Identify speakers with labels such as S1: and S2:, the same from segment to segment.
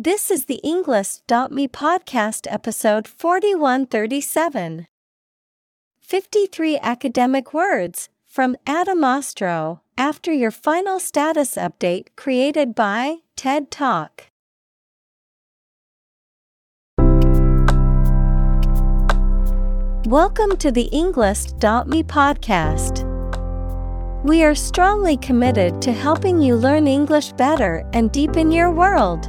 S1: This is the Englist.me podcast episode 4137. 53 academic words from Adam Ostrow after your final status update created by TED Talk. Welcome to the Englist.me podcast. We are strongly committed to helping you learn English better and deepen your world.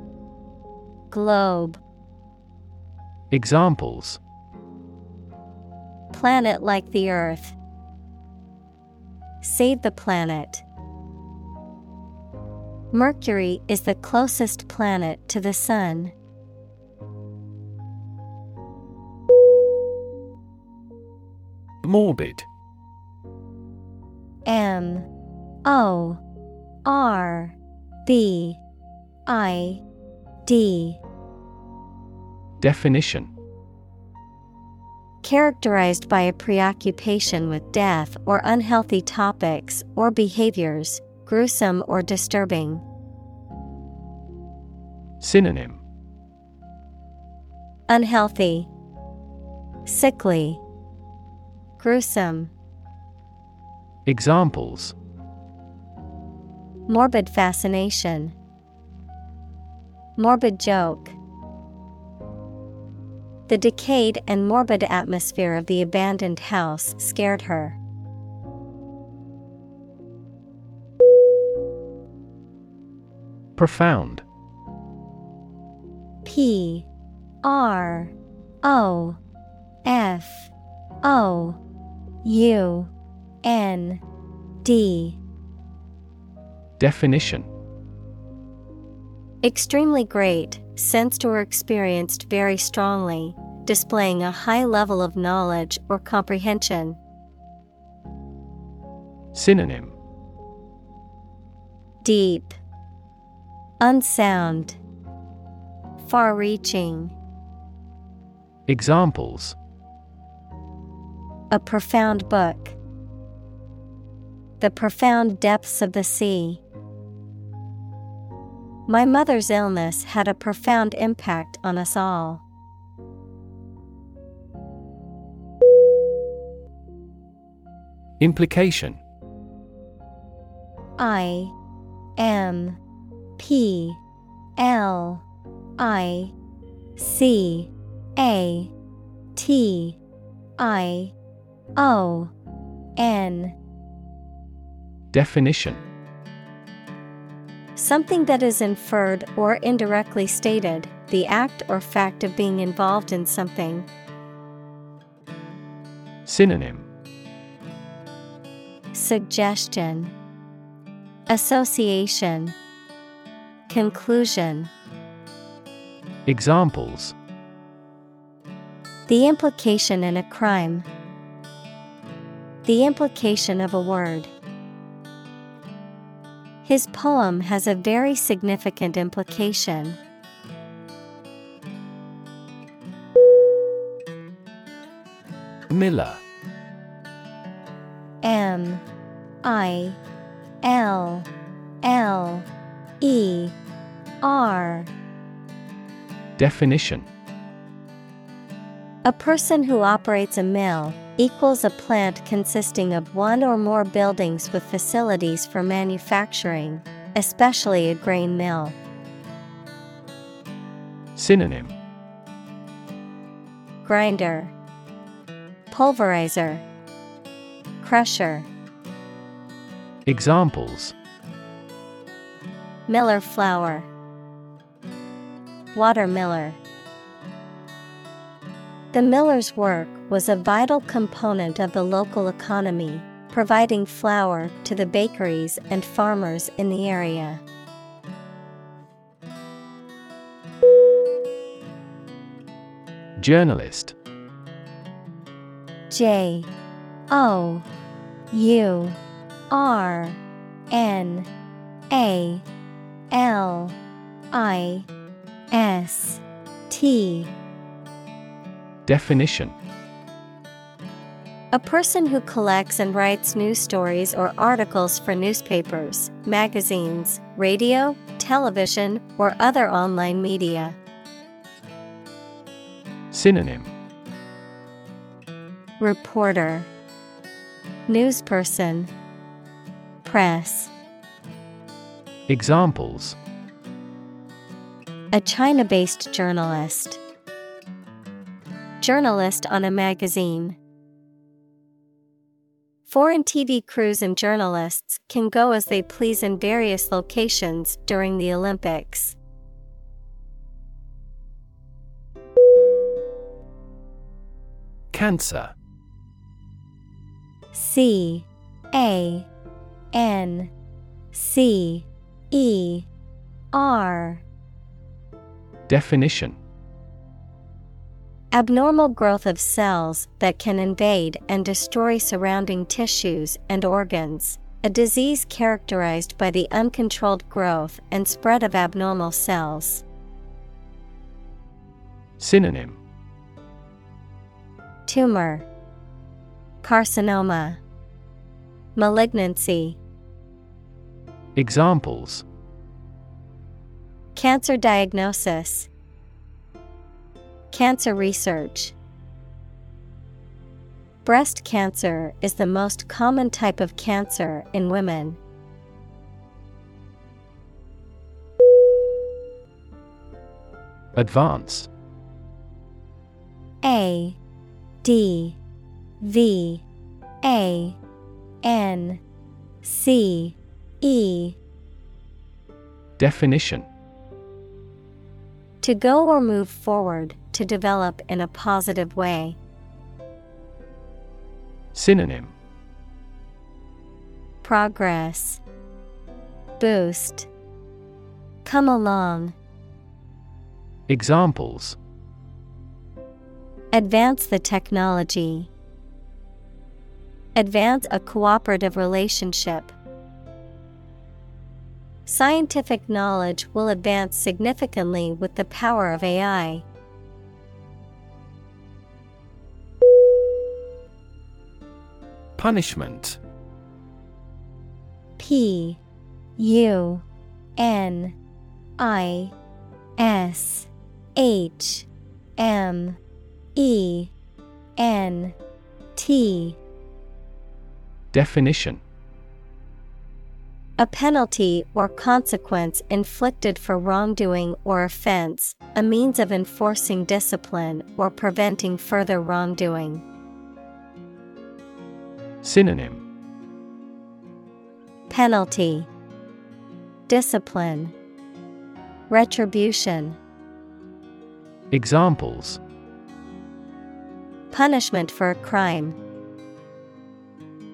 S1: Globe.
S2: Examples
S1: Planet like the Earth. Save the planet. Mercury is the closest planet to the Sun.
S2: Morbid
S1: M O R B I D
S2: Definition
S1: Characterized by a preoccupation with death or unhealthy topics or behaviors, gruesome or disturbing.
S2: Synonym
S1: Unhealthy, Sickly, Gruesome.
S2: Examples
S1: Morbid fascination. Morbid joke. The decayed and morbid atmosphere of the abandoned house scared her.
S2: Profound
S1: P R O F O U N D
S2: Definition
S1: Extremely great, sensed or experienced very strongly, displaying a high level of knowledge or comprehension.
S2: Synonym
S1: Deep, Unsound, Far reaching,
S2: Examples
S1: a profound book. The profound depths of the sea. My mother's illness had a profound impact on us all.
S2: Implication.
S1: I M P L I C A T I O N.
S2: Definition
S1: Something that is inferred or indirectly stated, the act or fact of being involved in something.
S2: Synonym
S1: Suggestion Association Conclusion
S2: Examples
S1: The implication in a crime. The implication of a word. His poem has a very significant implication.
S2: Miller
S1: M I L L E R.
S2: Definition
S1: A person who operates a mill equals a plant consisting of one or more buildings with facilities for manufacturing, especially a grain mill.
S2: Synonym
S1: Grinder, Pulverizer, Crusher.
S2: Examples
S1: Miller flour, Watermiller. The miller's work was a vital component of the local economy, providing flour to the bakeries and farmers in the area.
S2: Journalist.
S1: J O U R N A L I S T.
S2: Definition
S1: A person who collects and writes news stories or articles for newspapers, magazines, radio, television, or other online media.
S2: Synonym
S1: Reporter, Newsperson, Press.
S2: Examples
S1: A China based journalist. Journalist on a magazine. Foreign TV crews and journalists can go as they please in various locations during the Olympics.
S2: Cancer.
S1: C A N C E R.
S2: Definition
S1: Abnormal growth of cells that can invade and destroy surrounding tissues and organs. A disease characterized by the uncontrolled growth and spread of abnormal cells.
S2: Synonym
S1: Tumor, Carcinoma, Malignancy.
S2: Examples
S1: Cancer diagnosis, Cancer research. Breast cancer is the most common type of cancer in women.
S2: Advance
S1: A D V A N C E
S2: Definition
S1: To go or move forward, to develop in a positive way.
S2: Synonym
S1: Progress Boost Come along.
S2: Examples
S1: Advance the technology. Advance a cooperative relationship. Scientific knowledge will advance significantly with the power of AI.
S2: Punishment.
S1: P U N I S H M E N T.
S2: Definition.
S1: A penalty or consequence inflicted for wrongdoing or offense, a means of enforcing discipline or preventing further wrongdoing.
S2: Synonym
S1: Penalty Discipline Retribution
S2: Examples
S1: Punishment for a crime.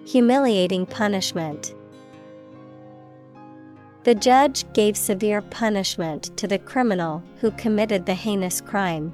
S1: Humiliating punishment. The judge gave severe punishment to the criminal who committed the heinous crime.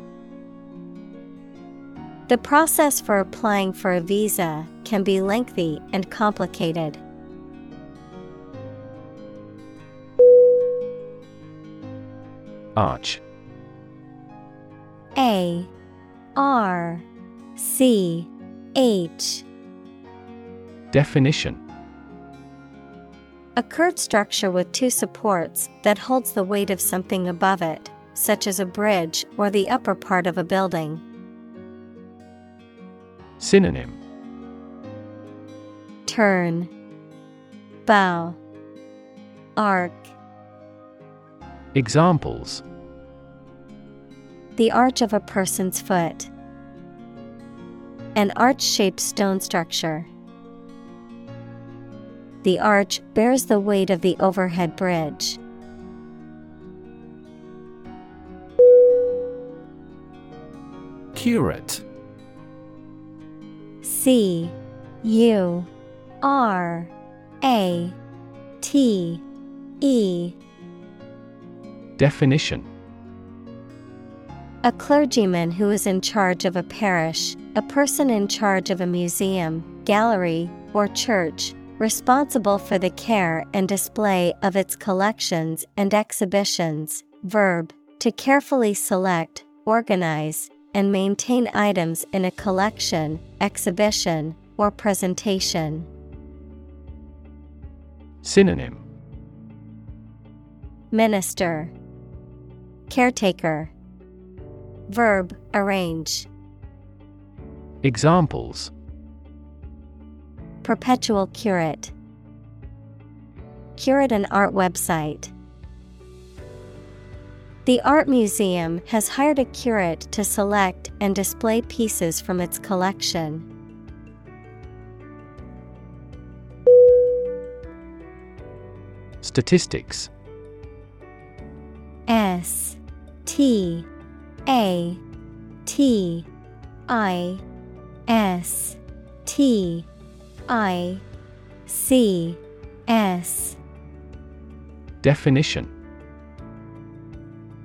S1: The process for applying for a visa can be lengthy and complicated.
S2: Arch.
S1: A. R. C. H.
S2: Definition.
S1: A curved structure with two supports that holds the weight of something above it, such as a bridge or the upper part of a building.
S2: Synonym
S1: Turn Bow Arc
S2: Examples
S1: The arch of a person's foot. An arch shaped stone structure. The arch bears the weight of the overhead bridge.
S2: Curate
S1: C U R A T E
S2: Definition
S1: A clergyman who is in charge of a parish, a person in charge of a museum, gallery, or church, responsible for the care and display of its collections and exhibitions. Verb, to carefully select, organize, and maintain items in a collection, exhibition, or presentation.
S2: Synonym.
S1: Minister. Caretaker. Verb arrange.
S2: Examples.
S1: Perpetual curate. Curate an art website. The art museum has hired a curate to select and display pieces from its collection.
S2: Statistics.
S1: S T A T I S T I C S.
S2: Definition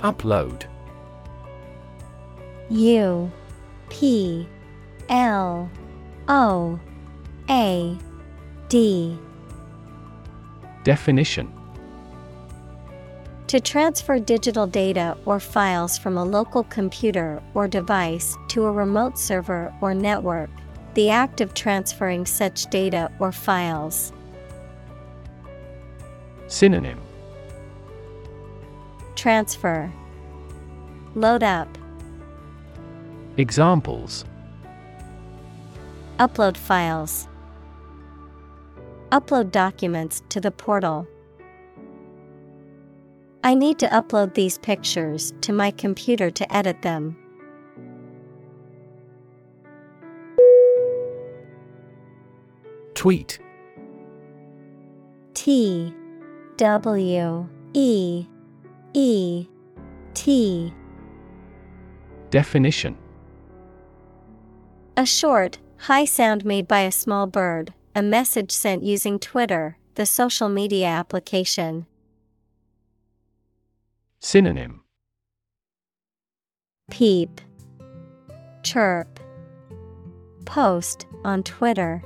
S2: Upload.
S1: U P L O A D.
S2: Definition.
S1: To transfer digital data or files from a local computer or device to a remote server or network, the act of transferring such data or files.
S2: Synonym
S1: Transfer. Load up,
S2: Examples.
S1: Upload files, upload documents to the portal. I need to upload these pictures to my computer to edit them.
S2: Tweet.
S1: T W E E T
S2: Definition
S1: A short, high sound made by a small bird, a message sent using Twitter, the social media application.
S2: Synonym
S1: Peep, chirp, post on Twitter.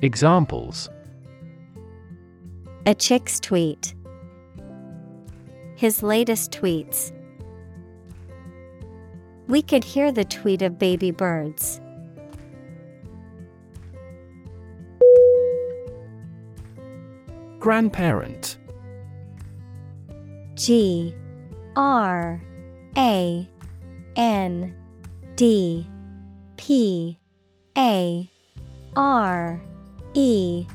S2: Examples
S1: A chick's tweet. His latest tweets. We could hear the tweet of baby birds.
S2: Grandparent
S1: G R A N D P A R E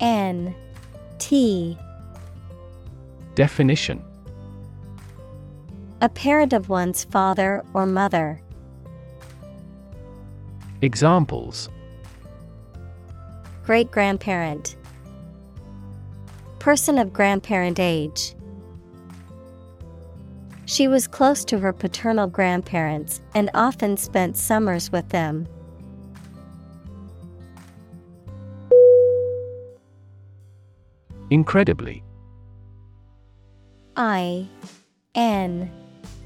S1: N T
S2: Definition
S1: A parent of one's father or mother.
S2: Examples
S1: Great grandparent. Person of grandparent age. She was close to her paternal grandparents and often spent summers with them.
S2: Incredibly
S1: I N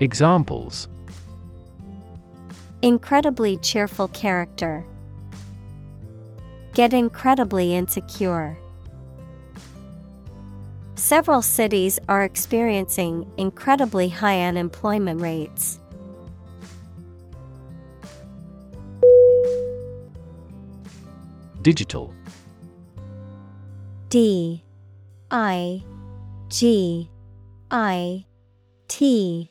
S2: Examples.
S1: Incredibly cheerful character. Get incredibly insecure. Several cities are experiencing incredibly high unemployment rates.
S2: Digital.
S1: D. I. G. I. T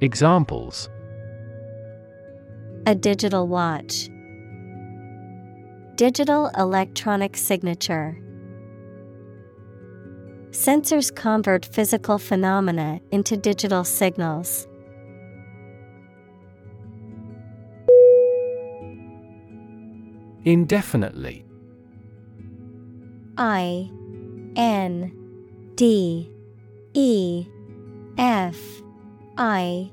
S2: Examples
S1: A digital watch. Digital electronic signature. Sensors convert physical phenomena into digital signals.
S2: Indefinitely
S1: I N D E F I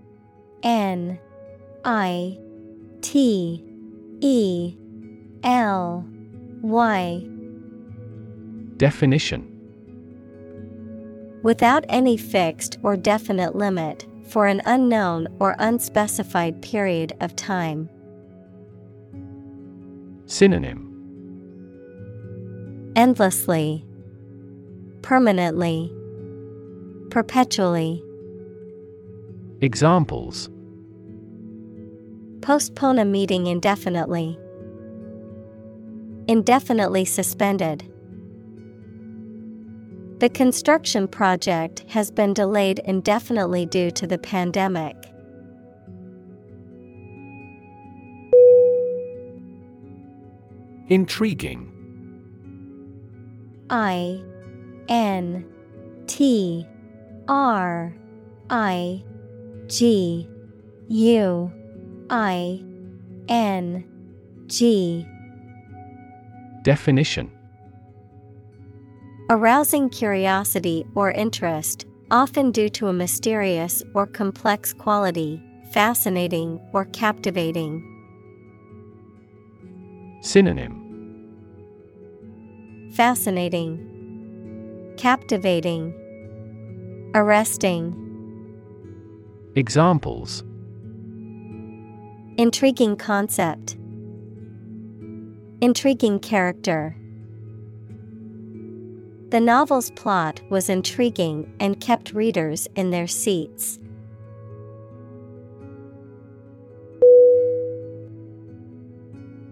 S1: N I T E L Y.
S2: Definition.
S1: Without any fixed or definite limit, for an unknown or unspecified period of time.
S2: Synonym.
S1: Endlessly, Permanently, Perpetually.
S2: Examples
S1: Postpone a meeting indefinitely. Indefinitely suspended. The construction project has been delayed indefinitely due to the pandemic.
S2: Intriguing
S1: I N T R I G U I N G.
S2: Definition.
S1: Arousing curiosity or interest, often due to a mysterious or complex quality, fascinating or captivating.
S2: Synonym.
S1: Fascinating, captivating, arresting.
S2: Examples
S1: Intriguing concept, intriguing character. The novel's plot was intriguing and kept readers in their seats.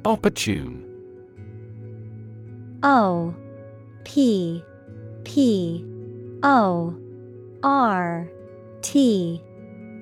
S2: Opportune.
S1: O P P O R T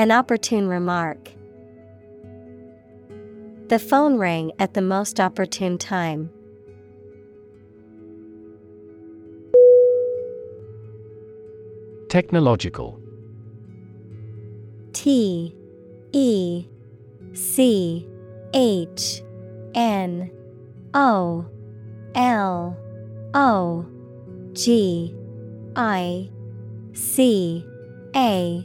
S1: An opportune remark. The phone rang at the most opportune time.
S2: Technological.
S1: T E C H N O L O G I C A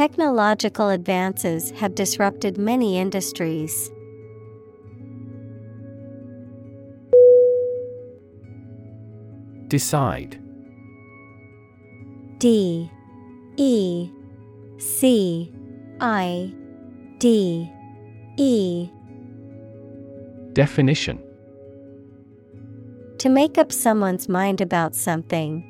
S1: Technological advances have disrupted many industries.
S2: Decide.
S1: D. E. C. I. D. E.
S2: Definition.
S1: To make up someone's mind about something,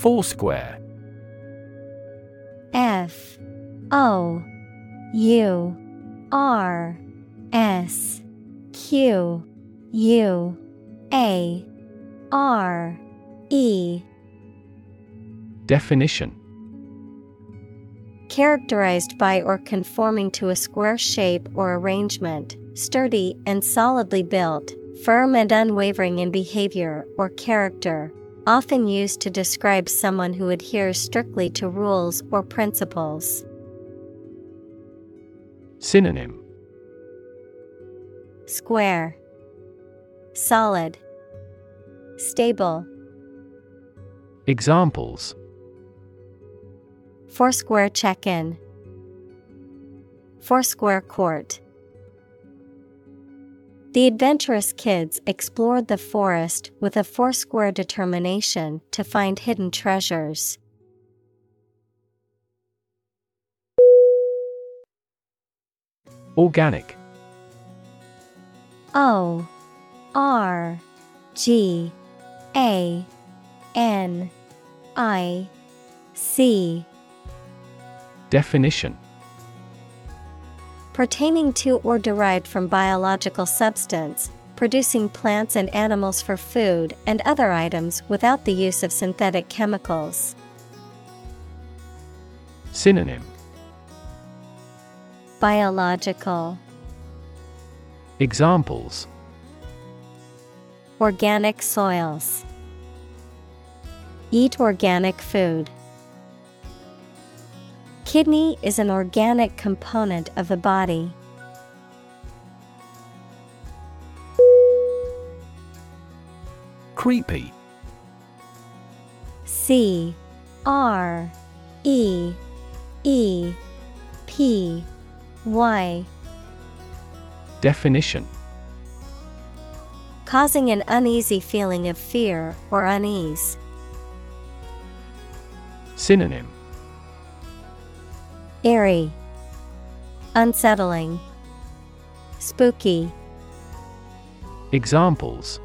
S2: Foursquare.
S1: F O U R S Q U A R E.
S2: Definition.
S1: Characterized by or conforming to a square shape or arrangement, sturdy and solidly built, firm and unwavering in behavior or character, often used to describe someone who adheres strictly to rules or principles.
S2: Synonym
S1: Square, Solid, Stable.
S2: Examples
S1: Foursquare check in. Foursquare court. The adventurous kids explored the forest with a foursquare determination to find hidden treasures.
S2: Organic.
S1: O R G A N I C.
S2: Definition
S1: Pertaining to or derived from biological substance, producing plants and animals for food and other items without the use of synthetic chemicals.
S2: Synonym
S1: Biological,
S2: Examples
S1: Organic soils. Eat organic food. Kidney is an organic component of the body.
S2: Creepy
S1: C R E E P Y
S2: Definition
S1: Causing an uneasy feeling of fear or unease.
S2: Synonym
S1: Airy, Unsettling, Spooky,
S2: Examples.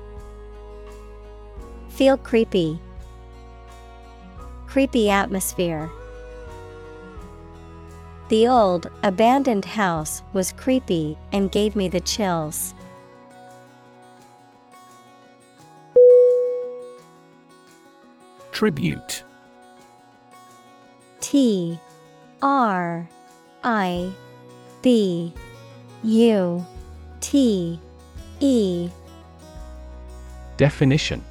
S1: Feel creepy, Creepy atmosphere. The old, abandoned house was creepy and gave me the chills.
S2: Tribute.
S1: T R I B U T E.
S2: Definition.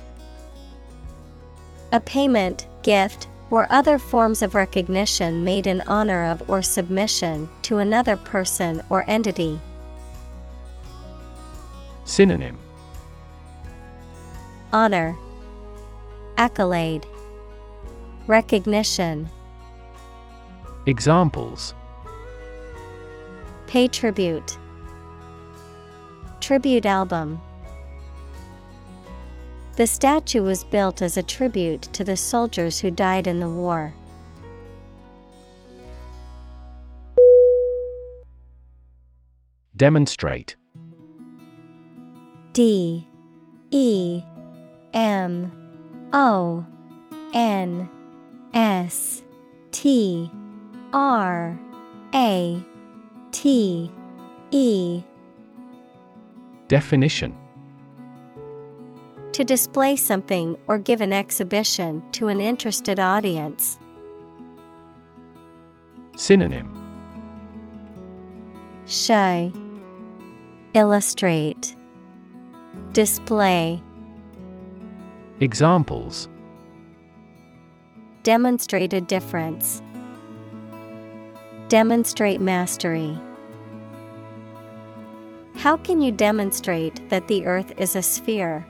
S1: A payment, gift, or other forms of recognition made in honor of or submission to another person or entity.
S2: Synonym.
S1: Honor, Accolade, Recognition.
S2: Examples.
S1: Pay tribute. Tribute album. The statue was built as a tribute to the soldiers who died in the war.
S2: Demonstrate.
S1: D. E. M. O. N. S. T R A T E.
S2: Definition.
S1: To display something or give an exhibition to an interested audience.
S2: Synonym.
S1: Show. Illustrate. Display.
S2: Examples.
S1: Demonstrate a difference. Demonstrate mastery. How can you demonstrate that the earth is a sphere?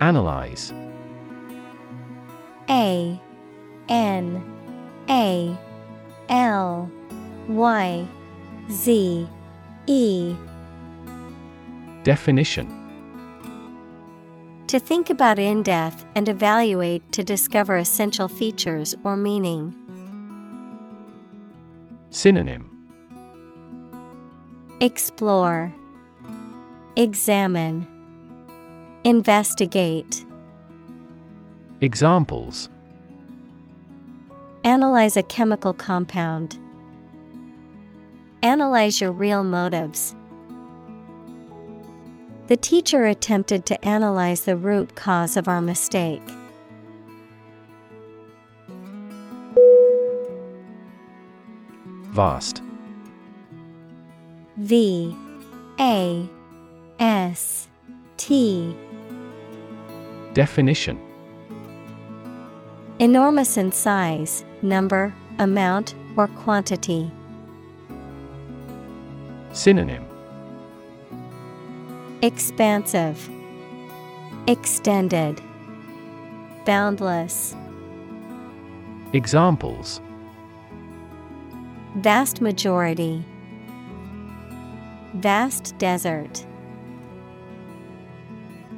S2: Analyze
S1: A N A L Y Z E
S2: Definition
S1: To think about in depth and evaluate to discover essential features or meaning.
S2: Synonym
S1: Explore, Examine, Investigate.
S2: Examples
S1: Analyze a chemical compound. Analyze your real motives. The teacher attempted to analyze the root cause of our mistake.
S2: Vast
S1: V A S T
S2: Definition
S1: Enormous in size, number, amount, or quantity.
S2: Synonym
S1: Expansive, Extended, Boundless.
S2: Examples
S1: Vast majority. Vast desert.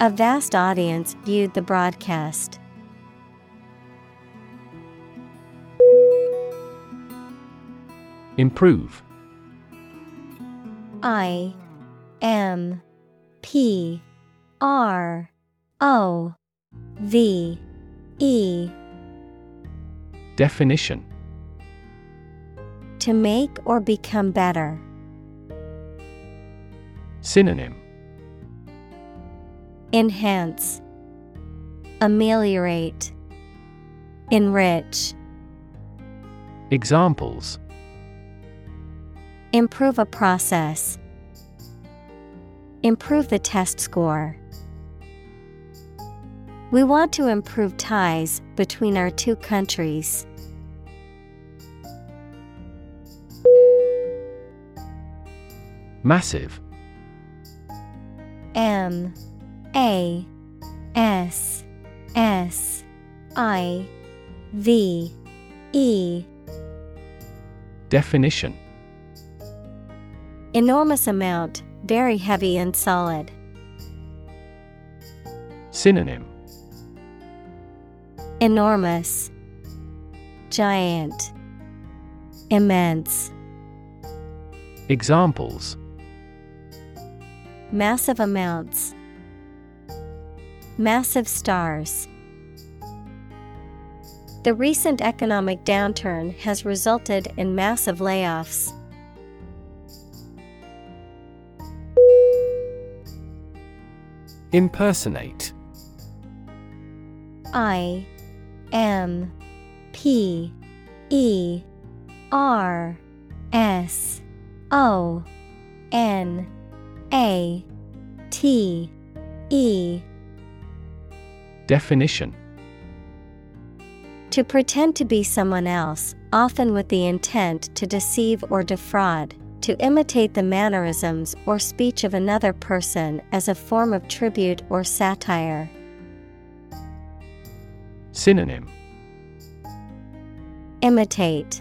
S1: A vast audience viewed the broadcast.
S2: Improve
S1: I M P R O V E
S2: Definition
S1: To make or become better.
S2: Synonym
S1: Enhance, Ameliorate, Enrich.
S2: Examples
S1: Improve a process. Improve the test score. We want to improve ties between our two countries.
S2: Massive.
S1: M. A. S. S. I. V. E.
S2: Definition.
S1: Enormous amount, very heavy and solid.
S2: Synonym
S1: Enormous, Giant, Immense.
S2: Examples
S1: Massive amounts, Massive stars. The recent economic downturn has resulted in massive layoffs.
S2: Impersonate.
S1: I M P E R S O N A T E.
S2: Definition.
S1: To pretend to be someone else, often with the intent to deceive or defraud, to imitate the mannerisms or speech of another person as a form of tribute or satire.
S2: Synonym
S1: Imitate,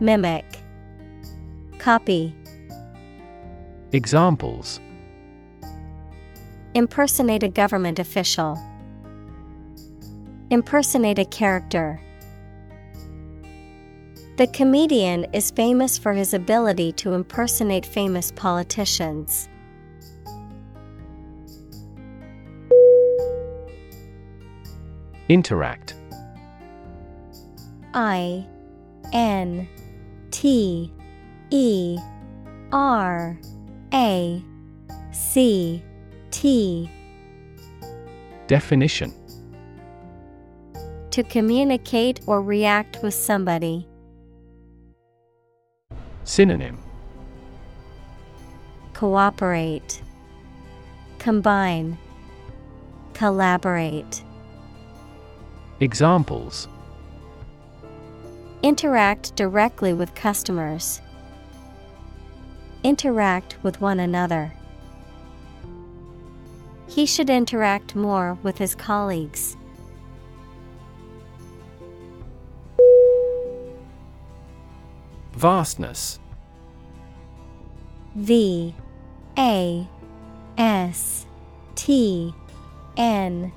S1: Mimic, Copy.
S2: Examples
S1: Impersonate a government official. Impersonate a character. The comedian is famous for his ability to impersonate famous politicians.
S2: Interact
S1: I N T E R A C T
S2: Definition
S1: To communicate or react with somebody.
S2: Synonym
S1: Cooperate, Combine, Collaborate.
S2: Examples
S1: Interact directly with customers. Interact with one another. He should interact more with his colleagues.
S2: Vastness.
S1: V A S T N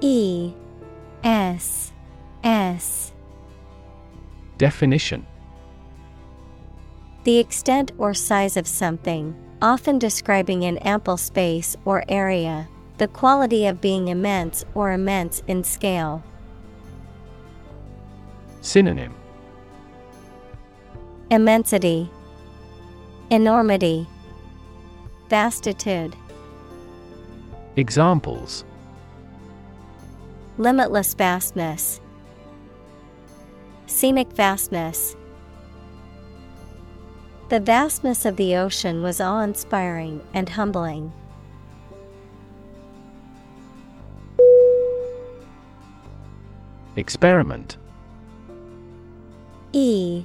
S1: E S S.
S2: Definition.
S1: The extent or size of something, often describing an ample space or area, the quality of being immense or immense in scale.
S2: Synonym
S1: Immensity, Enormity, Vastitude,
S2: Examples
S1: Limitless vastness, Scenic vastness. The vastness of the ocean was awe inspiring and humbling.
S2: Experiment
S1: E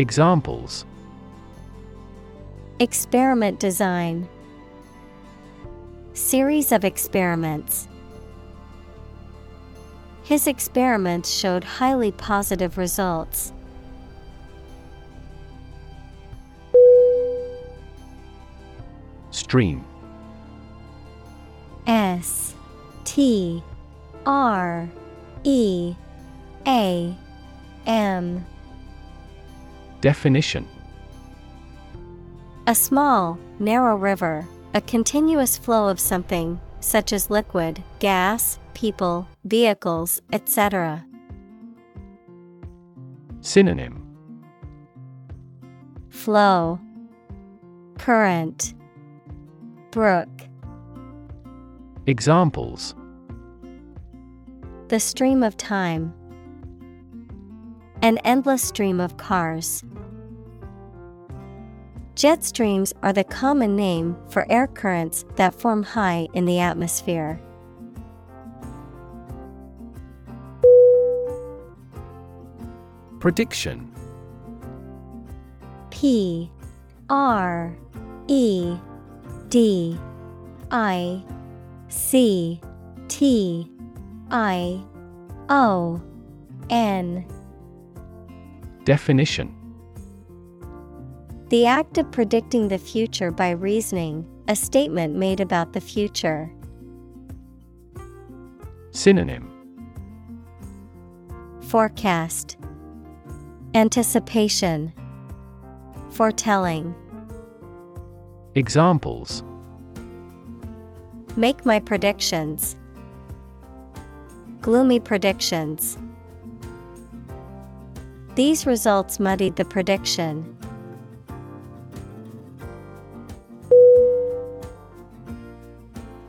S2: Examples
S1: Experiment design, Series of experiments. His experiments showed highly positive results.
S2: Stream
S1: S T R E A M
S2: Definition
S1: A small, narrow river, a continuous flow of something, such as liquid, gas, people, vehicles, etc.
S2: Synonym
S1: Flow, Current, Brook.
S2: Examples
S1: The stream of time. An endless stream of cars. Jet streams are the common name for air currents that form high in the atmosphere.
S2: Prediction.
S1: P R E D I C T I O N.
S2: Definition
S1: The act of predicting the future by reasoning, a statement made about the future.
S2: Synonym
S1: Forecast Anticipation Foretelling
S2: Examples
S1: Make my predictions. Gloomy predictions. These results muddied the prediction.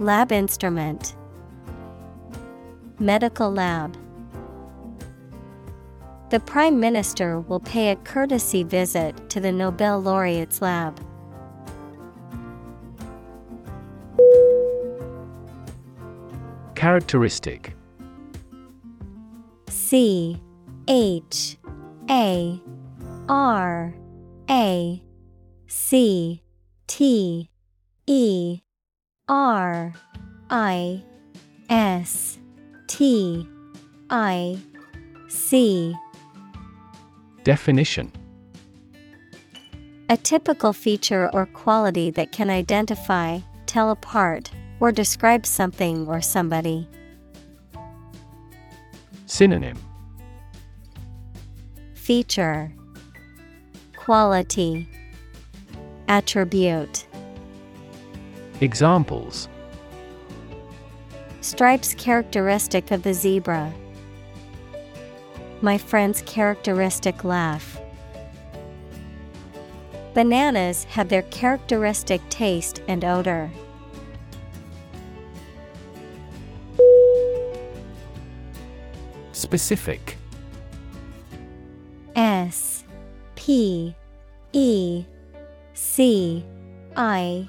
S1: Lab instrument. Medical lab. The Prime Minister will pay a courtesy visit to the Nobel laureate's lab.
S2: Characteristic.
S1: C H A R A C T E R I S T I C.
S2: Definition.
S1: A typical feature or quality that can identify, tell apart, or describe something or somebody.
S2: Synonym.
S1: Feature. Quality. Attribute
S2: Examples
S1: Stripes characteristic of the zebra. My friend's characteristic laugh. Bananas have their characteristic taste and odor.
S2: Specific
S1: S P E C I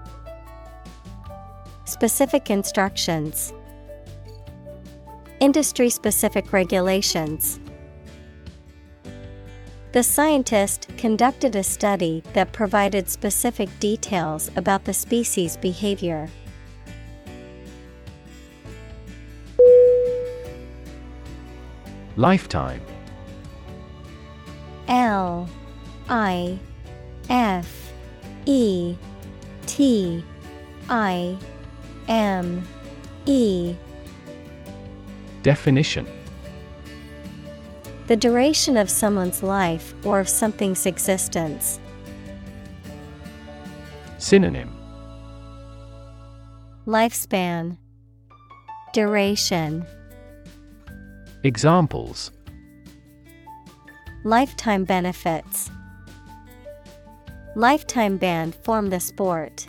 S1: Specific instructions. Industry specific regulations. The scientist conducted a study that provided specific details about the species' behavior.
S2: Lifetime.
S1: L I F E T I M E
S2: Definition
S1: The duration of someone's life or of something's existence.
S2: Synonym
S1: Lifespan Duration
S2: Examples
S1: Lifetime benefits. Lifetime ban form the sport.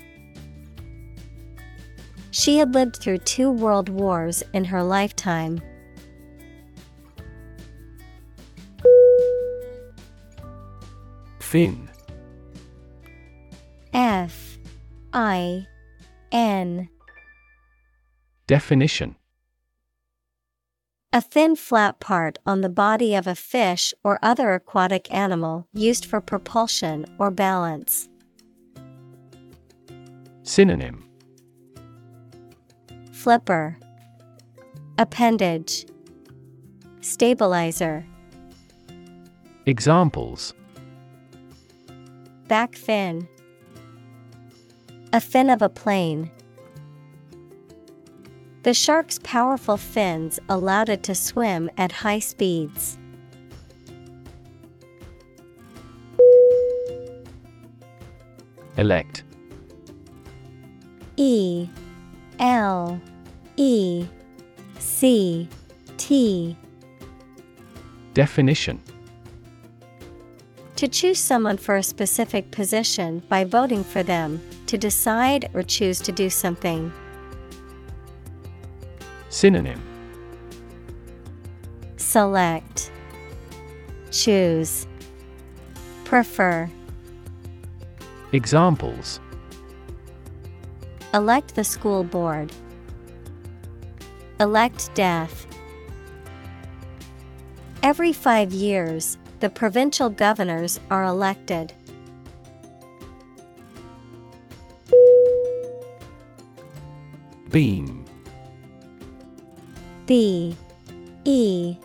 S1: She had lived through two world wars in her lifetime.
S2: Fin
S1: F I N
S2: Definition
S1: A thin flat part on the body of a fish or other aquatic animal used for propulsion or balance.
S2: Synonym
S1: Flipper Appendage Stabilizer
S2: Examples
S1: back fin. A fin of a plane. The shark's powerful fins allowed it to swim at high speeds.
S2: Elect.
S1: E L E C T.
S2: Definition.
S1: To choose someone for a specific position by voting for them, to decide or choose to do something.
S2: Synonym.
S1: Select. Choose. Prefer.
S2: Examples.
S1: Elect the school board. Elect death. Every five years, the provincial governors are elected.
S2: Beam.
S1: B. E.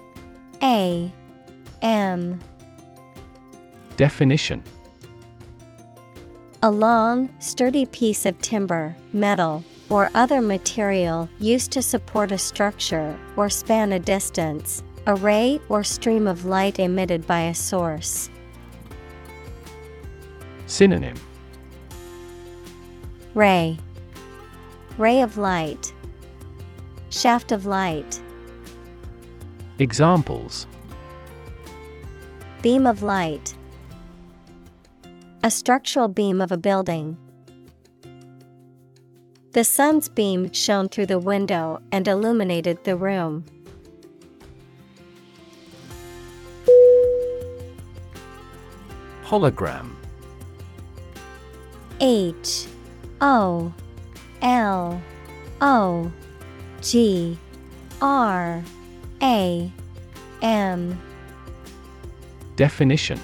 S1: A. M.
S2: Definition.
S1: A long, sturdy piece of timber, metal, or other material used to support a structure or span a distance, a ray or stream of light emitted by a source.
S2: Synonym.
S1: Ray. Ray of light. Shaft of light.
S2: Examples.
S1: Beam of light. A structural beam of a building. The sun's beam shone through the window and illuminated the room.
S2: Hologram.
S1: H O L O G R A M.
S2: Definition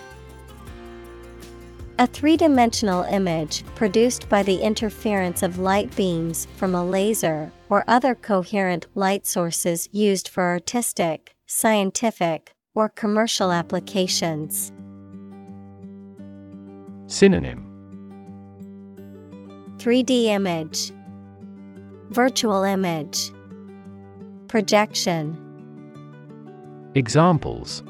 S1: A three dimensional image produced by the interference of light beams from a laser or other coherent light sources used for artistic, scientific, or commercial applications.
S2: Synonym.
S1: 3D image, Virtual image, Projection,
S2: Examples.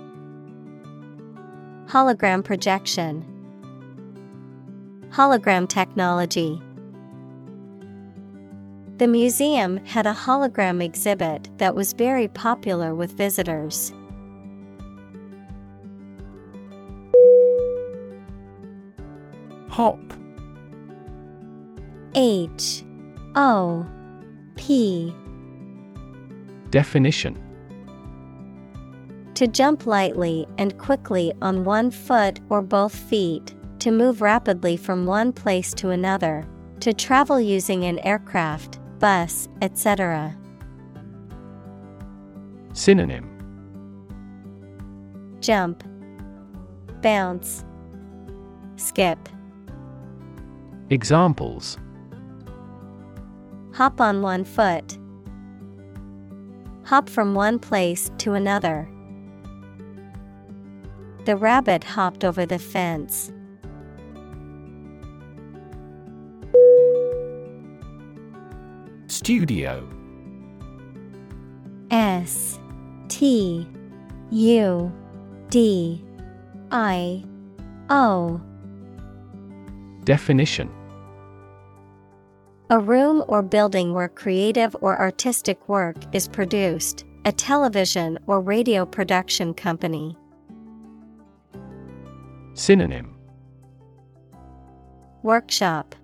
S1: Hologram projection, Hologram technology. The museum had a hologram exhibit that was very popular with visitors.
S2: Hop.
S1: H. O. P.
S2: Definition.
S1: To jump lightly and quickly on one foot or both feet, to move rapidly from one place to another, to travel using an aircraft, bus, etc.
S2: Synonym
S1: Jump, bounce, skip.
S2: Examples
S1: Hop on one foot. Hop from one place to another. The rabbit hopped over the fence.
S2: Studio.
S1: S T U D I O.
S2: Definition.
S1: A room or building where creative or artistic work is produced, a television or radio production company.
S2: Synonym.
S1: Workshop.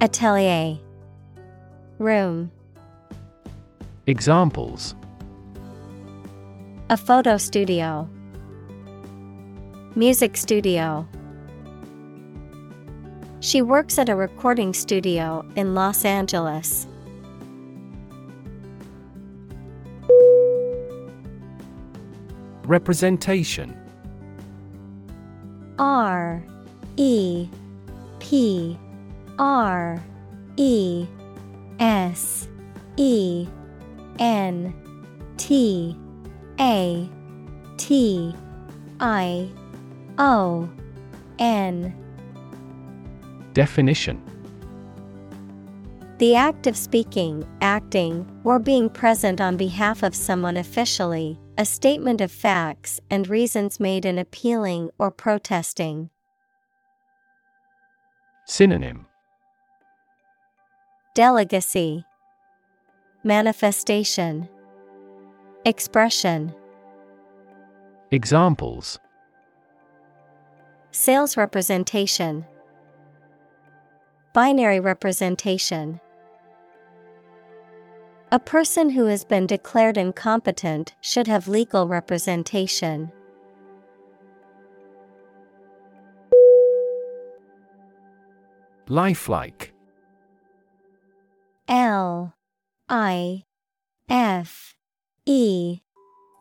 S1: Atelier Room.
S2: Examples.
S1: A photo studio. Music studio. She works at a recording studio in Los Angeles.
S2: Representation.
S1: R E P R E S E N T A T I O N
S2: Definition
S1: The act of speaking, acting, or being present on behalf of someone officially, a statement of facts and reasons made in appealing or protesting.
S2: Synonym
S1: Delegacy Manifestation. Expression.
S2: Examples.
S1: Sales representation. Binary representation. A person who has been declared incompetent should have legal representation.
S2: Lifelike
S1: L I F E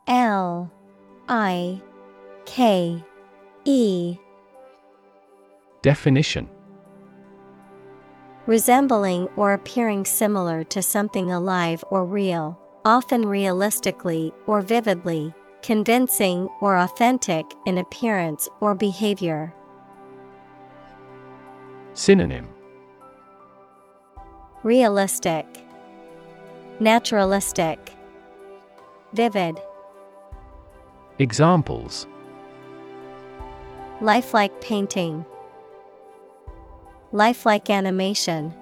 S1: L I K E.
S2: Definition.
S1: Resembling or appearing similar to something alive or real, often realistically or vividly, convincing or authentic in appearance or behavior.
S2: Synonym
S1: Realistic, Naturalistic, Vivid,
S2: Examples.
S1: Lifelike painting, Lifelike animation.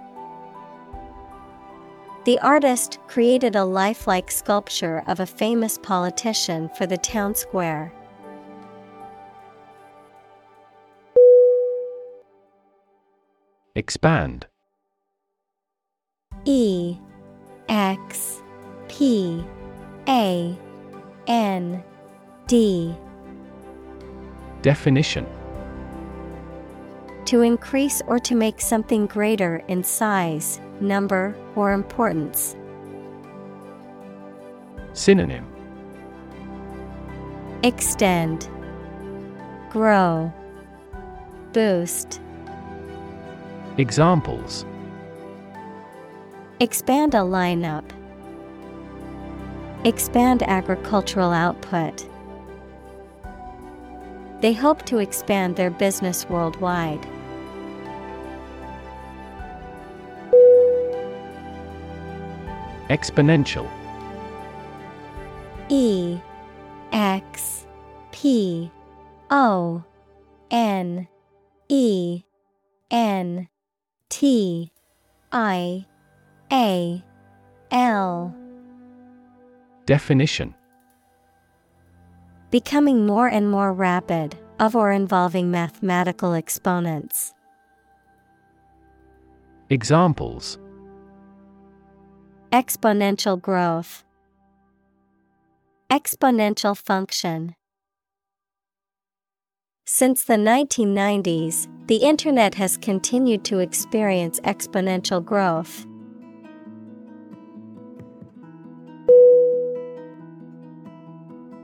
S1: The artist created a lifelike sculpture of a famous politician for the town square.
S2: Expand
S1: E X P A N D.
S2: Definition.
S1: To increase or to make something greater in size, number, or importance.
S2: Synonym.
S1: Extend, Grow, Boost.
S2: Examples
S1: Expand a lineup. Expand agricultural output. They hope to expand their business worldwide.
S2: Exponential
S1: E X P O N E N T I A L
S2: Definition
S1: Becoming more and more rapid, of or involving mathematical exponents.
S2: Examples
S1: Exponential growth, Exponential function. Since the 1990s, the Internet has continued to experience exponential growth.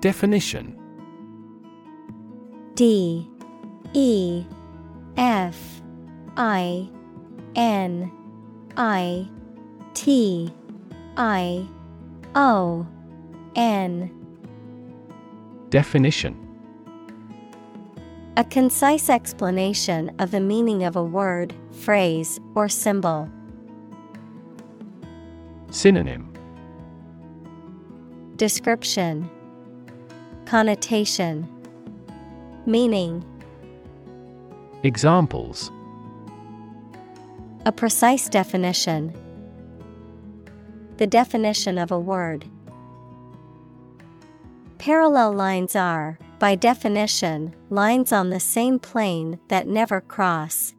S2: Definition.
S1: D E F I N I T I O N.
S2: Definition.
S1: A concise explanation of the meaning of a word, phrase, or symbol.
S2: Synonym.
S1: Description Connotation Meaning
S2: Examples
S1: A precise definition. The definition of a word. Parallel lines are, by definition, lines on the same plane that never cross.